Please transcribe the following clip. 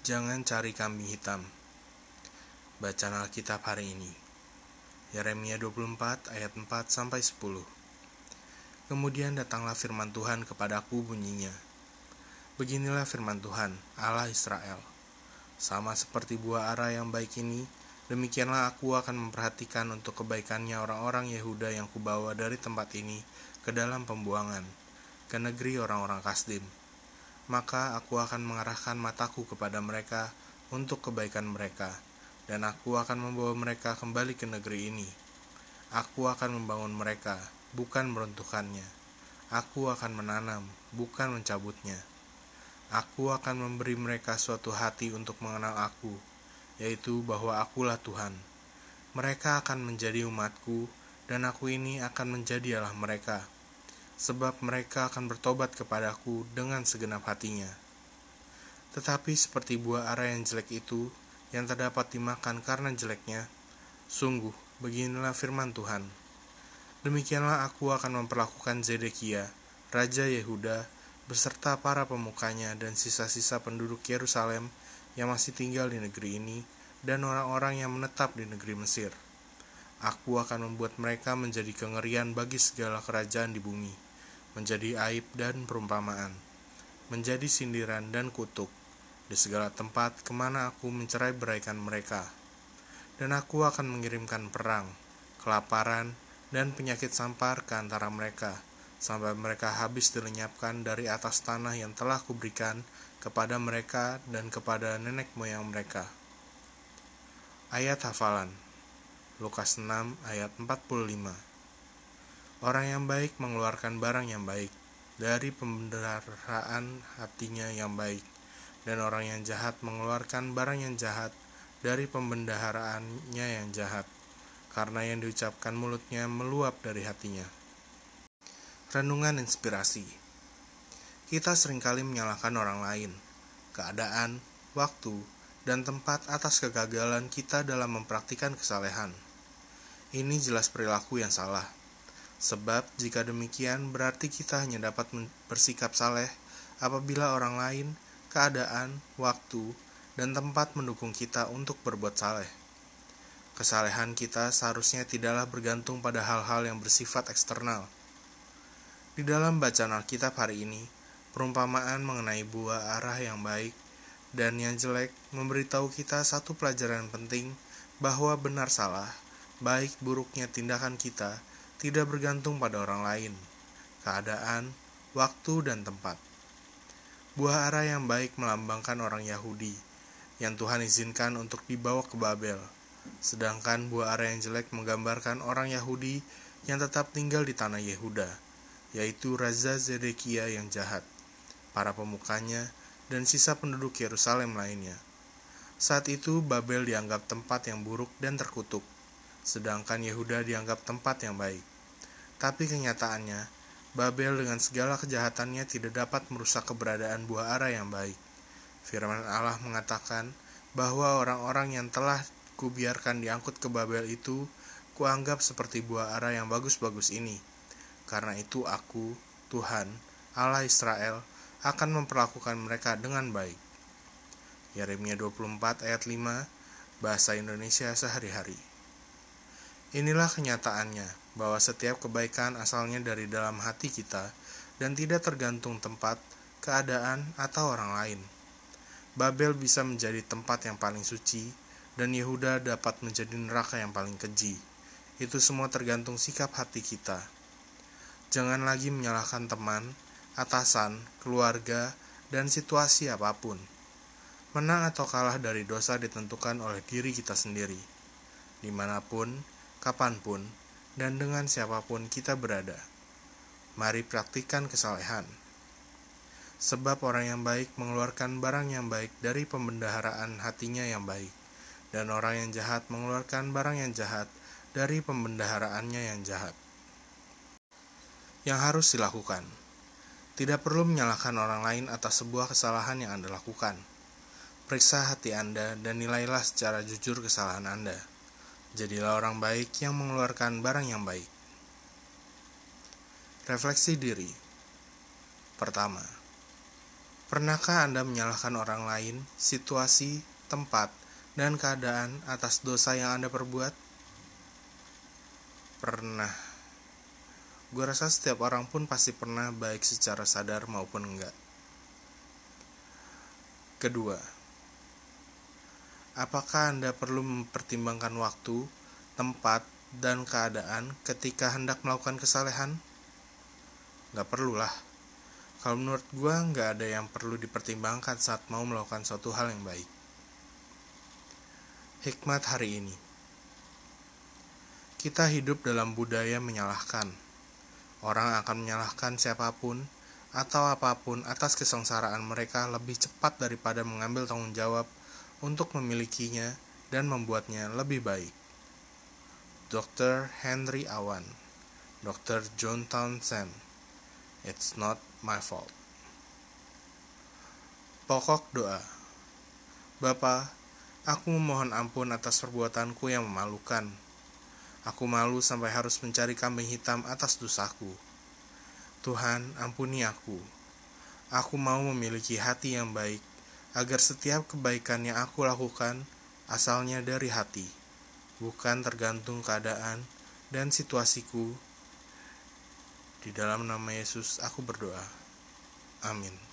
Jangan cari kambing hitam. Bacaan Alkitab hari ini. Yeremia 24 ayat 4 sampai 10. Kemudian datanglah firman Tuhan kepadaku bunyinya. Beginilah firman Tuhan, Allah Israel. Sama seperti buah ara yang baik ini, demikianlah aku akan memperhatikan untuk kebaikannya orang-orang Yehuda yang kubawa dari tempat ini ke dalam pembuangan, ke negeri orang-orang Kasdim maka aku akan mengarahkan mataku kepada mereka untuk kebaikan mereka, dan aku akan membawa mereka kembali ke negeri ini. Aku akan membangun mereka, bukan meruntuhkannya. Aku akan menanam, bukan mencabutnya. Aku akan memberi mereka suatu hati untuk mengenal aku, yaitu bahwa akulah Tuhan. Mereka akan menjadi umatku, dan aku ini akan menjadi Allah mereka sebab mereka akan bertobat kepadaku dengan segenap hatinya. Tetapi seperti buah ara yang jelek itu, yang terdapat dimakan karena jeleknya, sungguh beginilah firman Tuhan. Demikianlah aku akan memperlakukan Zedekia, Raja Yehuda, beserta para pemukanya dan sisa-sisa penduduk Yerusalem yang masih tinggal di negeri ini, dan orang-orang yang menetap di negeri Mesir. Aku akan membuat mereka menjadi kengerian bagi segala kerajaan di bumi menjadi aib dan perumpamaan, menjadi sindiran dan kutuk di segala tempat ke mana aku mencerai beraikan mereka. Dan aku akan mengirimkan perang, kelaparan, dan penyakit sampar ke antara mereka, sampai mereka habis dilenyapkan dari atas tanah yang telah kuberikan kepada mereka dan kepada nenek moyang mereka. Ayat hafalan Lukas 6 ayat 45 Orang yang baik mengeluarkan barang yang baik dari pembendaraan hatinya yang baik, dan orang yang jahat mengeluarkan barang yang jahat dari pembendaharaannya yang jahat, karena yang diucapkan mulutnya meluap dari hatinya. Renungan inspirasi Kita sering kali menyalahkan orang lain, keadaan, waktu, dan tempat atas kegagalan kita dalam mempraktikkan kesalehan. Ini jelas perilaku yang salah Sebab jika demikian berarti kita hanya dapat bersikap saleh apabila orang lain, keadaan, waktu, dan tempat mendukung kita untuk berbuat saleh. Kesalehan kita seharusnya tidaklah bergantung pada hal-hal yang bersifat eksternal. Di dalam bacaan Alkitab hari ini, perumpamaan mengenai buah arah yang baik dan yang jelek memberitahu kita satu pelajaran penting bahwa benar salah, baik buruknya tindakan kita tidak bergantung pada orang lain, keadaan, waktu, dan tempat. Buah ara yang baik melambangkan orang Yahudi yang Tuhan izinkan untuk dibawa ke Babel, sedangkan buah ara yang jelek menggambarkan orang Yahudi yang tetap tinggal di tanah Yehuda, yaitu Raja Zedekia yang jahat, para pemukanya, dan sisa penduduk Yerusalem lainnya. Saat itu Babel dianggap tempat yang buruk dan terkutuk, sedangkan Yehuda dianggap tempat yang baik. Tapi kenyataannya, Babel dengan segala kejahatannya tidak dapat merusak keberadaan buah ara yang baik. Firman Allah mengatakan bahwa orang-orang yang telah kubiarkan diangkut ke Babel itu kuanggap seperti buah ara yang bagus-bagus ini. Karena itu aku, Tuhan, Allah Israel, akan memperlakukan mereka dengan baik. Yeremia 24 ayat 5, Bahasa Indonesia sehari-hari. Inilah kenyataannya bahwa setiap kebaikan asalnya dari dalam hati kita dan tidak tergantung tempat, keadaan, atau orang lain. Babel bisa menjadi tempat yang paling suci, dan Yehuda dapat menjadi neraka yang paling keji. Itu semua tergantung sikap hati kita. Jangan lagi menyalahkan teman, atasan, keluarga, dan situasi apa pun. Menang atau kalah dari dosa ditentukan oleh diri kita sendiri. Di mana pun, kapan pun, dan dengan siapa pun kita berada. Mari praktikkan kesalehan. Sebab orang yang baik mengeluarkan barang yang baik dari pembendaharaan hatinya yang baik, dan orang yang jahat mengeluarkan barang yang jahat dari pembendaharaannya yang jahat. Yang harus dilakukan tidak perlu menyalahkan orang lain atas sebuah kesalahan yang Anda lakukan. Periksa hati Anda dan nilailah secara jujur kesalahan Anda. Jadilah orang baik yang mengeluarkan barang yang baik. Refleksi diri. Pertama, Pernahkah Anda menyalahkan orang lain, situasi, tempat, dan keadaan atas dosa yang Anda perbuat? Pernah. Gue rasa setiap orang pun pasti pernah baik secara sadar maupun enggak. Kedua, apakah Anda perlu mempertimbangkan waktu, tempat, dan keadaan ketika hendak melakukan kesalehan? Gak perlulah. Kalau menurut gue gak ada yang perlu dipertimbangkan saat mau melakukan suatu hal yang baik. Hikmat hari ini Kita hidup dalam budaya menyalahkan. Orang akan menyalahkan siapa pun atau apa pun atas kesengsaraan mereka lebih cepat daripada mengambil tanggung jawab untuk memilikinya dan membuatnya lebih baik. Dr. Henry Awan, Dr. John Townsend, It's not my fault. Pokok doa Bapa, aku memohon ampun atas perbuatanku yang memalukan. Aku malu sampai harus mencari kambing hitam atas dosaku. Tuhan, ampuni aku. Aku mau memiliki hati yang baik, agar setiap kebaikan yang aku lakukan asalnya dari hati, bukan tergantung keadaan dan situasiku. Di dalam nama Yesus, aku berdoa. Amin.